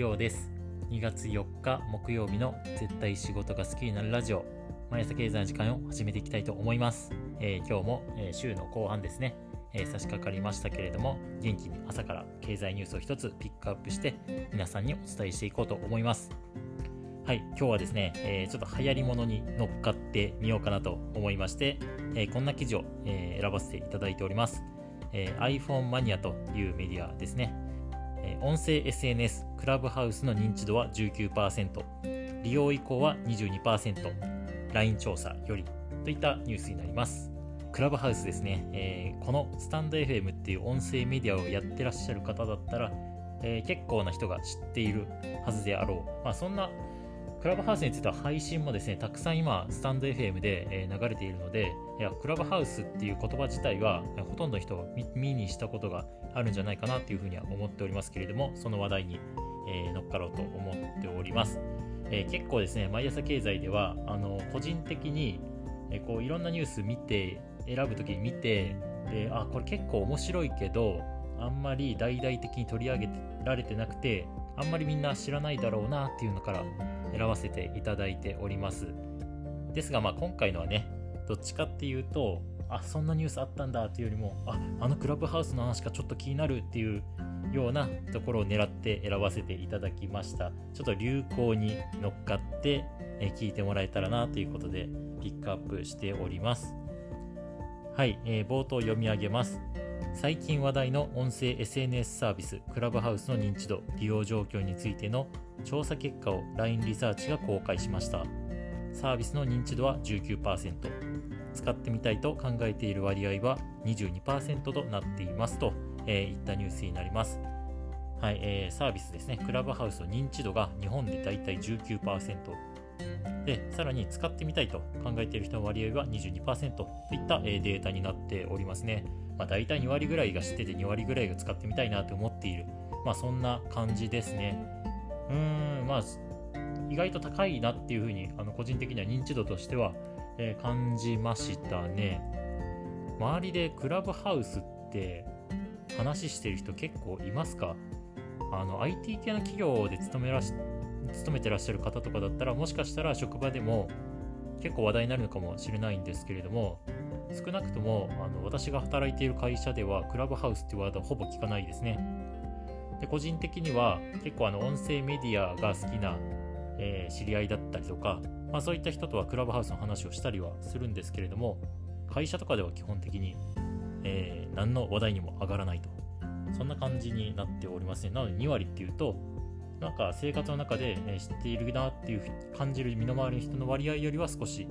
りょうです。2月4日木曜日の絶対仕事が好きになるラジオ。毎朝経済の時間を始めていきたいと思います、えー今日も、えー週の後半ですね、えー差し掛かりましたけれども元気に朝から経済ニュースを一つピックアップして皆さんにお伝えしていこうと思います。はい今日はですね、えーちょっと流行り物に乗っかってみようかなと思いまして、えーこんな記事を、えー選ばせていただいております、え iPhone マニアというメディアですね。音声 SNS クラブハウスの認知度は19%利用以降は 22%LINE 調査よりといったニュースになります。クラブハウスですね、えーこのスタンド FM っていう音声メディアをやってらっしゃる方だったら、えー結構な人が知っているはずであろう、まあ、そんなクラブハウスについては配信もですねたくさん今スタンド FM で、流れているのでいやクラブハウスっていう言葉自体はほとんどの人が見にしたことがあるんじゃないかなっていうふうには思っておりますけれどもその話題に、え乗っかろうと思っております、え結構ですね毎朝経済ではあの個人的に、えこういろんなニュース見て選ぶときに見てであこれ結構面白いけどあんまり大々的に取り上げられてなくてあんまりみんな知らないだろうなっていうのから選ばせていただいております。ですがまあ今回のはねどっちかっていうとあそんなニュースあったんだっていうよりもああのクラブハウスの話がちょっと気になるっていうようなところを狙って選ばせていただきました。ちょっと流行に乗っかって聞いてもらえたらなということでピックアップしております。はい、えー冒頭読み上げます。最近話題の音声 SNS サービスクラブハウスの認知度利用状況についての調査結果を LINE リサーチが公開しました。サービスの認知度は19%使ってみたいと考えている割合は22%となっていますと、えーいったニュースになります。はい、えーサービスですね。クラブハウスの認知度が日本でだいたい19%でさらに使ってみたいと考えている人の割合は22%といった、えーデータになっておりますね。まあ、大体2割ぐらいが知ってて2割ぐらいが使ってみたいなと思っている、まあ、そんな感じですね。うんまあ意外と高いなっていうふうにあの個人的には認知度としては、えー感じましたね。周りでクラブハウスって話してる人結構いますか？あの IT 系の企業で勤めらし勤めてらっしゃる方とかだったらもしかしたら職場でも結構話題になるのかもしれないんですけれども少なくともあの私が働いている会社ではクラブハウスっていうワードはほぼ聞かないですね。で個人的には結構あの音声メディアが好きな、えー知り合いだったりとか、まあ、そういった人とはクラブハウスの話をしたりはするんですけれども会社とかでは基本的に、えー何の話題にも上がらないと。そんな感じになっておりますね。なので2割っていうとなんか生活の中で、え知っているなっていう感じる身の回りの人の割合よりは少し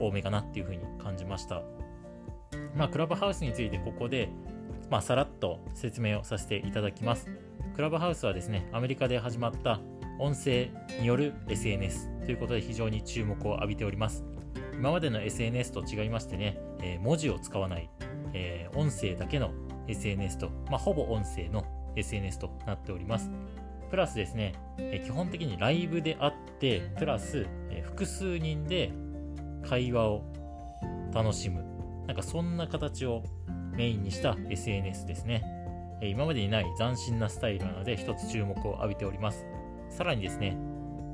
多めかなっていうふうに感じました。まあクラブハウスについてここでまあさらっと説明をさせていただきます。クラブハウスはですねアメリカで始まった音声による SNS ということで非常に注目を浴びております。今までの SNS と違いましてね、えー文字を使わない、えー音声だけの SNS と、まあ、ほぼ音声の SNS となっております。プラスですね、えー基本的にライブであってプラス、え複数人で会話を楽しむ。なんかそんな形をメインにした SNS ですね、今までにない斬新なスタイルなので一つ注目を浴びております。さらにですね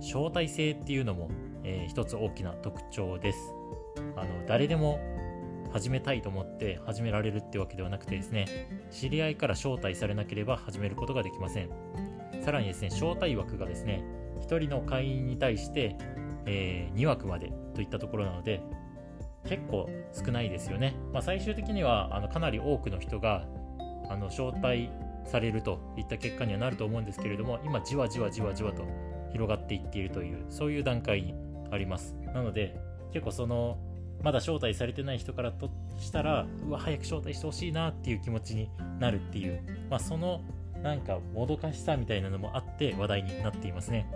招待制っていうのも、えー一つ大きな特徴です。あの誰でも始めたいと思って始められるってわけではなくてですね知り合いから招待されなければ始めることができません。さらにですね招待枠がですね1人の会員に対して、え2枠までといったところなので結構少ないですよね、まあ、最終的にはあのかなり多くの人があの招待されるといった結果にはなると思うんですけれども今じわじわじわじわと広がっていっているというそういう段階にあります。なので結構そのまだ招待されてない人からとしたらうわ早く招待してほしいなっていう気持ちになるっていう、まあ、そのなんかもどかしさみたいなのもあって話題になっていますね。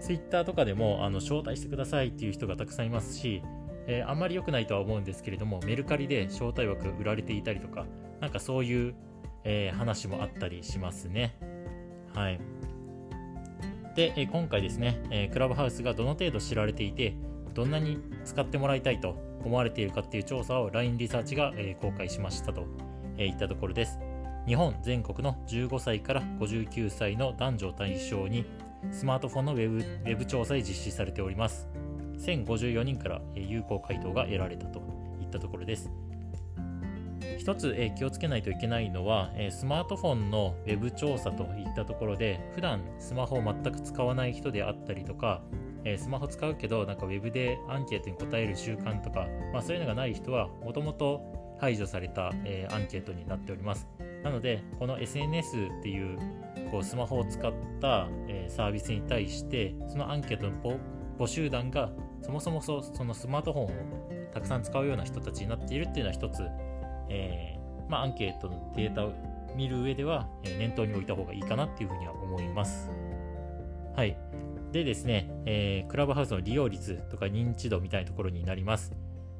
Twitter とかでもあの招待してくださいっていう人がたくさんいますし、えーあんまり良くないとは思うんですけれどもメルカリで招待枠売られていたりとかなんかそういう、えー話もあったりしますね。はい。で、えー今回ですね、えクラブハウスがどの程度知られていてどんなに使ってもらいたいと思われているかっていう調査を LINE リサーチが、え公開しましたと、えーいったところです。日本全国の15歳から59歳の男女を対象にスマートフォンのウェブウェブ調査で実施されております。1054人から有効回答が得られたといったところです。一つ、え気をつけないといけないのは、えスマートフォンのウェブ調査といったところで普段スマホを全く使わない人であったりとか、えスマホ使うけどなんかウェブでアンケートに答える習慣とか、まあ、そういうのがない人はもともと排除された、えアンケートになっております。なのでこの SNS っていうこうスマホを使った、えサービスに対してそのアンケートの募集団がそもそもそそのスマートフォンをたくさん使うような人たちになっているっていうのは一つえー、まあ、アンケートのデータを見る上では、え念頭に置いた方がいいかなっていうふうには思います。はい。でですね、えー、クラブハウスの利用率とか認知度みたいなところになります。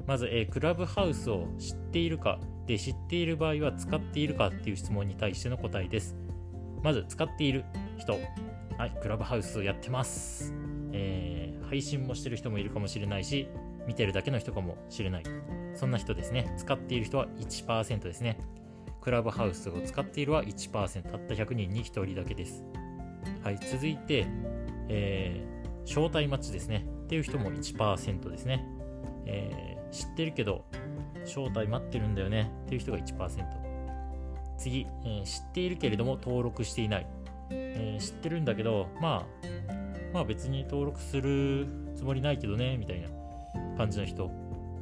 まず、えー、クラブハウスを知っているか、で、知っている場合は使っているかっていう質問に対しての答えです。まず、使っている人。はい、クラブハウスをやってます。え、配信もしてる人もいるかもしれないし、見てるだけの人かもしれない。そんな人ですね。使っている人は1%ですね。クラブハウスを使っているは1%。たった100人に1人だけです。はい、続いて、えー、招待マッチですね。っていう人も1%ですね。えー、知ってるけど、招待待ってるんだよね。っていう人が1%。次、えー、知っているけれども登録していない。えー、知ってるんだけど、まあ、まあ別に登録するつもりないけどね、みたいな感じの人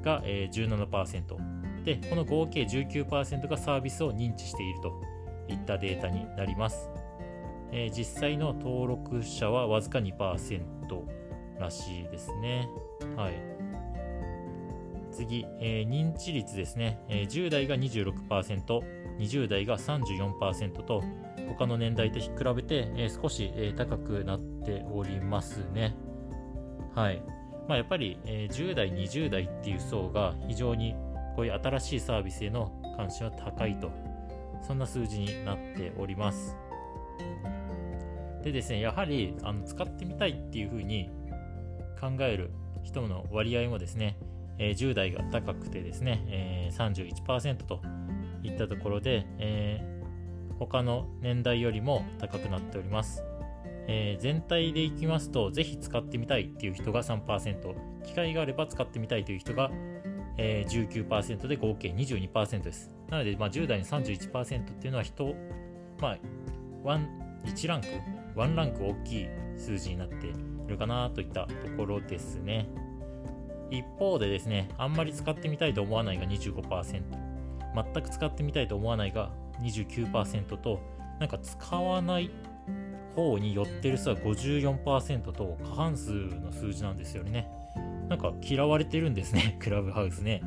が、え、17%でこの合計19%がサービスを認知しているといったデータになります、えー、実際の登録者はわずか2%らしいですね。はい。次、えー、認知率ですね、えー、10代が 26%20 代が34%と他の年代と比べて、えー、少し、えー、高くなっておりますね。はい。まあ、やっぱり、えー、10代、20代っていう層が非常にこういう新しいサービスへの関心は高いと、そんな数字になっております。でですね、やはりあの使ってみたいっていうふうに考える人の割合もですね、えー、10代が高くてですね、えー、31%といったところで、えー、他の年代よりも高くなっております。えー、全体でいきますと、ぜひ使ってみたいっていう人が3%、機会があれば使ってみたいという人が、えー、19%で合計22%です。なので、まあ、10代の31%っていうのは人、まあ、1, 1ランク、1ランク大きい数字になっているかなといったところですね。一方でですね、あんまり使ってみたいと思わないが25%、全く使ってみたいと思わないが29%と、なんか使わない方に寄ってる人は54%と過半数の数字なんですよね。なんか嫌われてるんですね、クラブハウスね。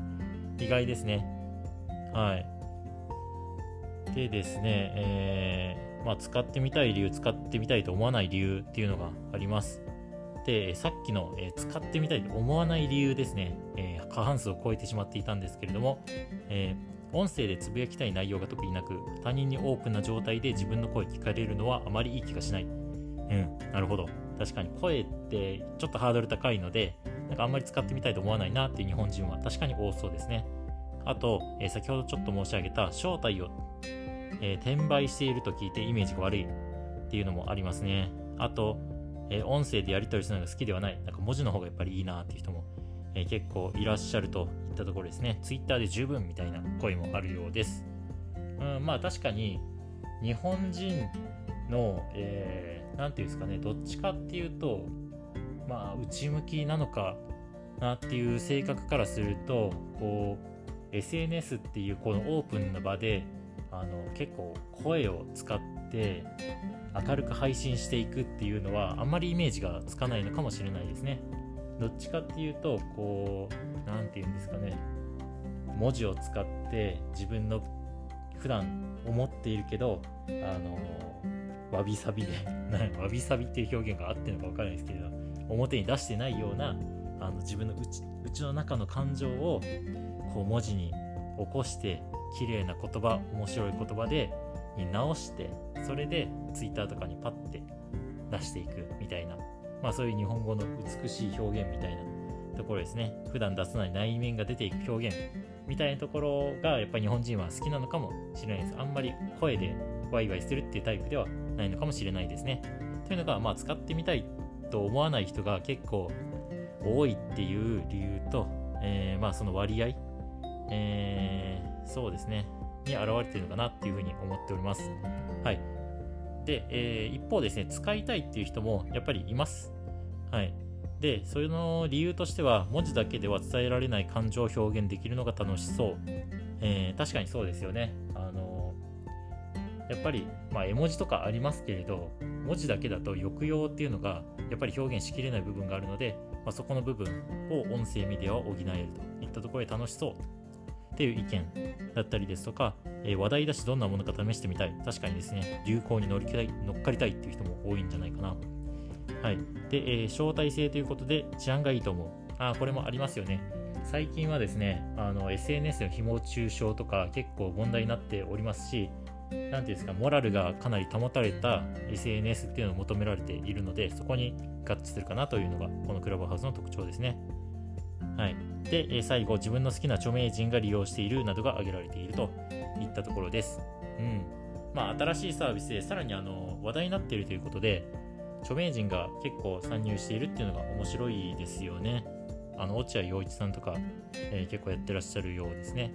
意外ですね。はい。でですね、えー、まあ、使ってみたい理由、使ってみたいと思わない理由っていうのがあります。で、さっきの、えー、使ってみたいと思わない理由ですね、えー、過半数を超えてしまっていたんですけれども、え音声でつぶやきたい内容が特になく、他人にオープンな状態で自分の声聞かれるのはあまりいい気がしない。うん、なるほど。確かに声ってちょっとハードル高いので、なんかあんまり使ってみたいと思わないなっていう日本人は確かに多そうですね。あと、えー、先ほどちょっと申し上げた正体を、えー、転売していると聞いてイメージが悪いっていうのもありますね。あと、えー、音声でやり取りするのが好きではない。なんか文字の方がやっぱりいいなっていう人もえ、結構いらっしゃるとったところですね。Twitter で十分みたいな声もあるようです。うん、まあ確かに日本人の、えー、ていうんですかね、どっちかっていうと、まあ内向きなのかなっていう性格からすると、こう、SNS っていうこのオープンな場で、あの結構声を使って明るく配信していくっていうのはあんまりイメージがつかないのかもしれないですね。どっちかっていうとこう何て言うんですかね。文字を使って自分の普段思っているけどあのわびさびで わびさびっていう表現があってるのか分からないですけれど表に出してないようなあの自分の内内の中の感情をこう文字に起こして綺麗な言葉面白い言葉でに直してそれで Twitter とかにパッて出していくみたいなまあ、そういう日本語の美しい表現みたいなところですね普段出さない内面が出ていく表現みたいなところがやっぱり日本人は好きなのかもしれないですあんまり声でワイワイするっていうタイプではないのかもしれないですねというのが、まあ、使ってみたいと思わない人が結構多いっていう理由と、えー、まあその割合、えー、そうですね、に現れてるのかなっていうふうに思っております。はい。で、えー、一方ですね、使いたいっていう人もやっぱりいます。はい。で、それの理由としては、文字だけでは伝えられない感情を表現できるのが楽しそう。えー、確かにそうですよね。あのやっぱり、まあ、絵文字とかありますけれど、文字だけだと抑揚っていうのがやっぱり表現しきれない部分があるので、まあ、そこの部分を音声メディアは補えるといったところで楽しそうっていう意見だったりですとか、えー、話題だしどんなものか試してみたい。確かにですね、流行に乗り乗っかりたいっていう人も多いんじゃないかな。はい。で、えー、招待制ということで治安がいいと思う。あ、これもありますよね。最近はですね、あの SNS の誹謗中傷とか結構問題になっておりますし、何ていうんですか、モラルがかなり保たれた SNS っていうのを求められているので、そこに合致するかなというのが、このクラブハウスの特徴ですね。はい。で、え最後、自分の好きな著名人が利用しているなどが挙げられているといったところです。うん。まあ、新しいサービスで、さらにあの話題になっているということで、著名人が結構参入しているっていうのが面白いですよね。あの、落合陽一さんとか、えー、結構やってらっしゃるようですね。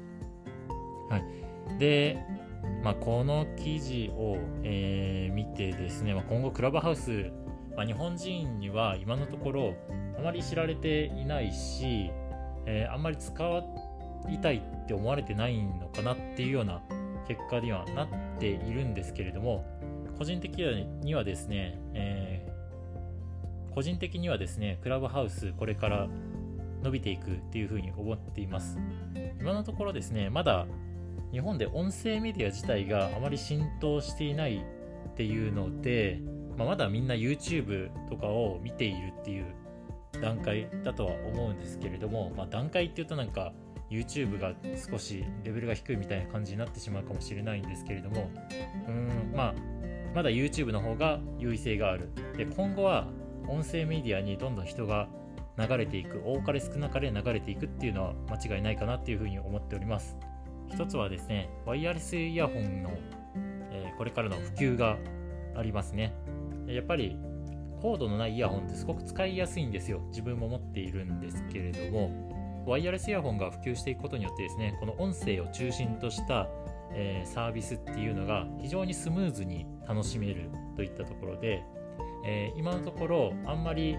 はい。で、まあ、この記事を、えー、見てですね、まあ、今後クラブハウス、まあ、日本人には今のところあまり知られていないし、えー、あんまり使いたいって思われてないのかなっていうような結果にはなっているんですけれども個人的にはですね、えー、個人的にはですねクラブハウスこれから伸びていくっていうふうに思っています。今のところですねまだ日本で音声メディア自体があまり浸透していないっていうので、まあ、まだみんな YouTube とかを見ているっていう段階だとは思うんですけれども、まあ、段階っていうとなんか YouTube が少しレベルが低いみたいな感じになってしまうかもしれないんですけれどもうんまあまだ YouTube の方が優位性がある。で今後は音声メディアにどんどん人が流れていく多かれ少なかれ流れていくっていうのは間違いないかなっていうふうに思っております一つはですね、ワイヤレスイヤホンの、えー、これからの普及がありますね。やっぱりコードのないイヤホンってすごく使いやすいんですよ。自分も持っているんですけれども、ワイヤレスイヤホンが普及していくことによってですね、この音声を中心とした、えー、サービスっていうのが非常にスムーズに楽しめるといったところで、えー、今のところあんまり、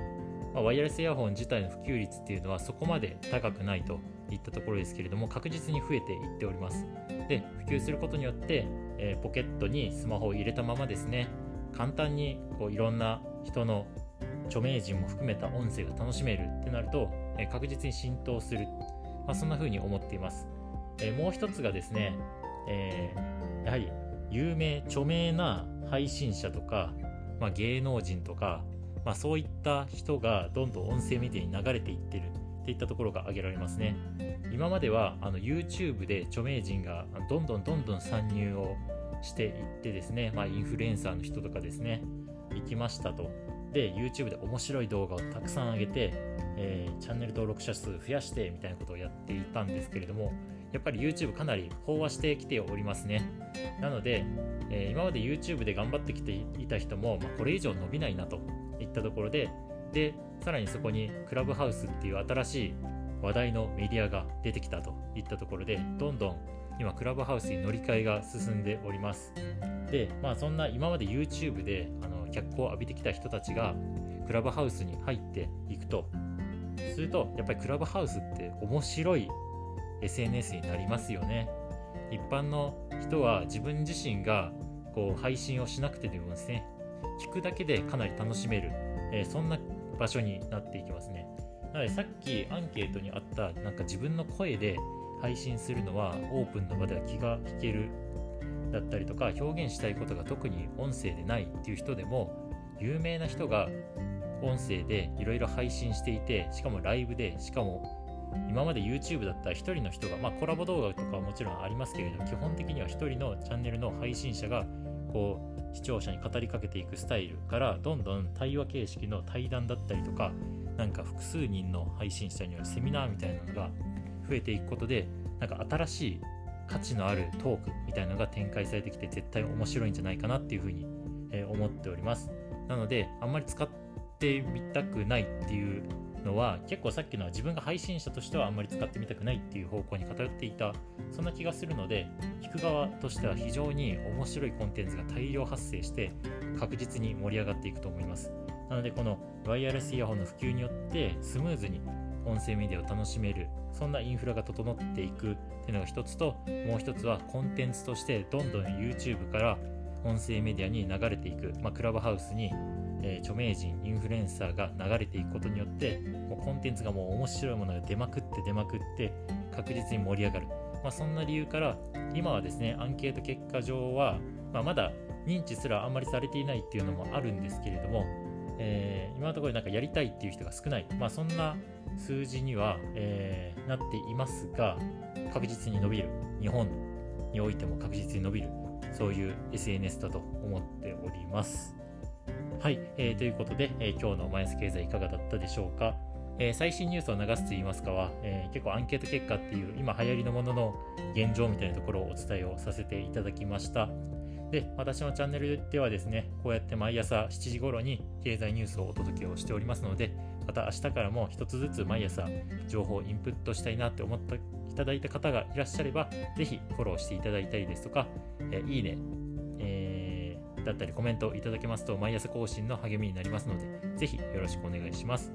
まあ、ワイヤレスイヤホン自体の普及率っていうのはそこまで高くないといったところですけれども確実に増えていっております。で普及することによって、えー、ポケットにスマホを入れたままですね簡単にこういろんな人の著名人も含めた音声が楽しめるってなると、えー、確実に浸透する、まあ、そんな風に思っています、え、もう一つがですね、えやはり有名著名な配信者とか、まあ、芸能人とか、まあ、そういった人がどんどん音声メディアに流れていってるっていったところが挙げられますね。今まではあの YouTube で著名人がどんどんどんどん参入をしていってですね、まあ、インフルエンサーの人とかですね、行きましたと。で、YouTube で面白い動画をたくさん上げて、えー、チャンネル登録者数増やしてみたいなことをやっていたんですけれども、やっぱり YouTube かなり飽和してきておりますね。なので、えー、今まで YouTube で頑張ってきていた人も、まあ、これ以上伸びないなといったところで、で、さらにそこにクラブハウスっていう新しい話題のメディアが出てきたといったところで、どんどん今クラブハウスに乗り換えが進んでおります。で、まあそんな今まで YouTube であの脚光を浴びてきた人たちがクラブハウスに入っていくと、するとやっぱりクラブハウスって面白い SNS になりますよね。一般の人は自分自身がこう配信をしなくてでもですね、聞くだけでかなり楽しめる、えー、そんな場所になっていきますね。なのでさっきアンケートにあったなんか自分の声で配信するのはオープンの場では気が引けるだったりとか表現したいことが特に音声でないっていう人でも有名な人が音声でいろいろ配信していてしかもライブでしかも今まで YouTube だったら1人の人が、まあ、コラボ動画とかはもちろんありますけれど基本的には1人のチャンネルの配信者がこう視聴者に語りかけていくスタイルからどんどん対話形式の対談だったりとかなんか複数人の配信者によるセミナーみたいなのが増えていくことでなんか新しい価値のあるトークみたいのが展開されてきて絶対面白いんじゃないかなっていうふうに、え思っております。なのであんまり使ってみたくないっていうのは結構さっきのは自分が配信者としてはあんまり使ってみたくないっていう方向に偏っていたそんな気がするので聞く側としては非常に面白いコンテンツが大量発生して確実に盛り上がっていくと思います。なのでこのワイヤレスイヤホンの普及によってスムーズに音声メディアを楽しめるそんなインフラが整っていくっていうのが一つともう一つはコンテンツとしてどんどん YouTube から音声メディアに流れていく、まあ、クラブハウスに、えー、著名人インフルエンサーが流れていくことによってもうコンテンツがもう面白いものが出まくって出まくって確実に盛り上がる、まあ、そんな理由から今はですねアンケート結果上は、まあ、まだ認知すらあんまりされていないっていうのもあるんですけれども、えー、今のところなんかやりたいっていう人が少ない、まあ、そんな数字には、えー、なっていますが確実に伸びる日本においても確実に伸びるそういう SNS だと思っております。はい、えー、ということで、えー、今日のマイナス経済いかがだったでしょうか。えー、最新ニュースを流すといいますかは、え、結構アンケート結果っていう今流行りのものの現状みたいなところをお伝えをさせていただきました。で、私のチャンネルではですね、こうやって毎朝7時頃に経済ニュースをお届けをしておりますので、また明日からも一つずつ毎朝情報をインプットしたいなって思っていただいた方がいらっしゃれば、ぜひフォローしていただいたりですとか、え、いいね、えー、だったりコメントをいただけますと毎朝更新の励みになりますので、ぜひよろしくお願いします。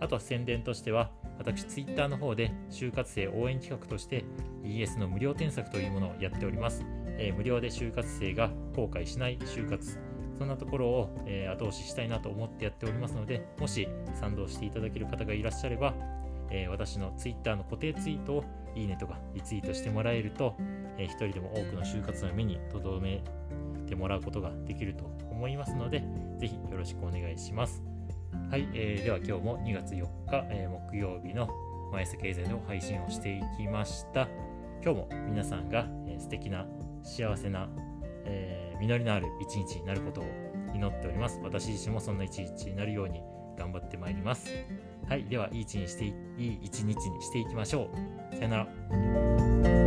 あとは宣伝としては、私、Twitter の方で就活生応援企画として ES の無料添削というものをやっております。えー、無料で就活生が後悔しない就活、そんなところを、え、後押ししたいなと思ってやっておりますので、もし賛同していただける方がいらっしゃれば、え、私の Twitter の固定ツイートをいいねとかリツイートしてもらえると、えー、一人でも多くの就活の目に留めてもらうことができると思いますので、ぜひよろしくお願いします。はい、えー、では今日も2月4日、えー、木曜日の毎朝経済の配信をしていきました。今日も皆さんが、えー、素敵な幸せな、えー、実りのある一日になることを祈っております。私自身もそんな一日になるように頑張ってまいります。はい、では、いい一日にしていい一日にしていきましょう。さよなら。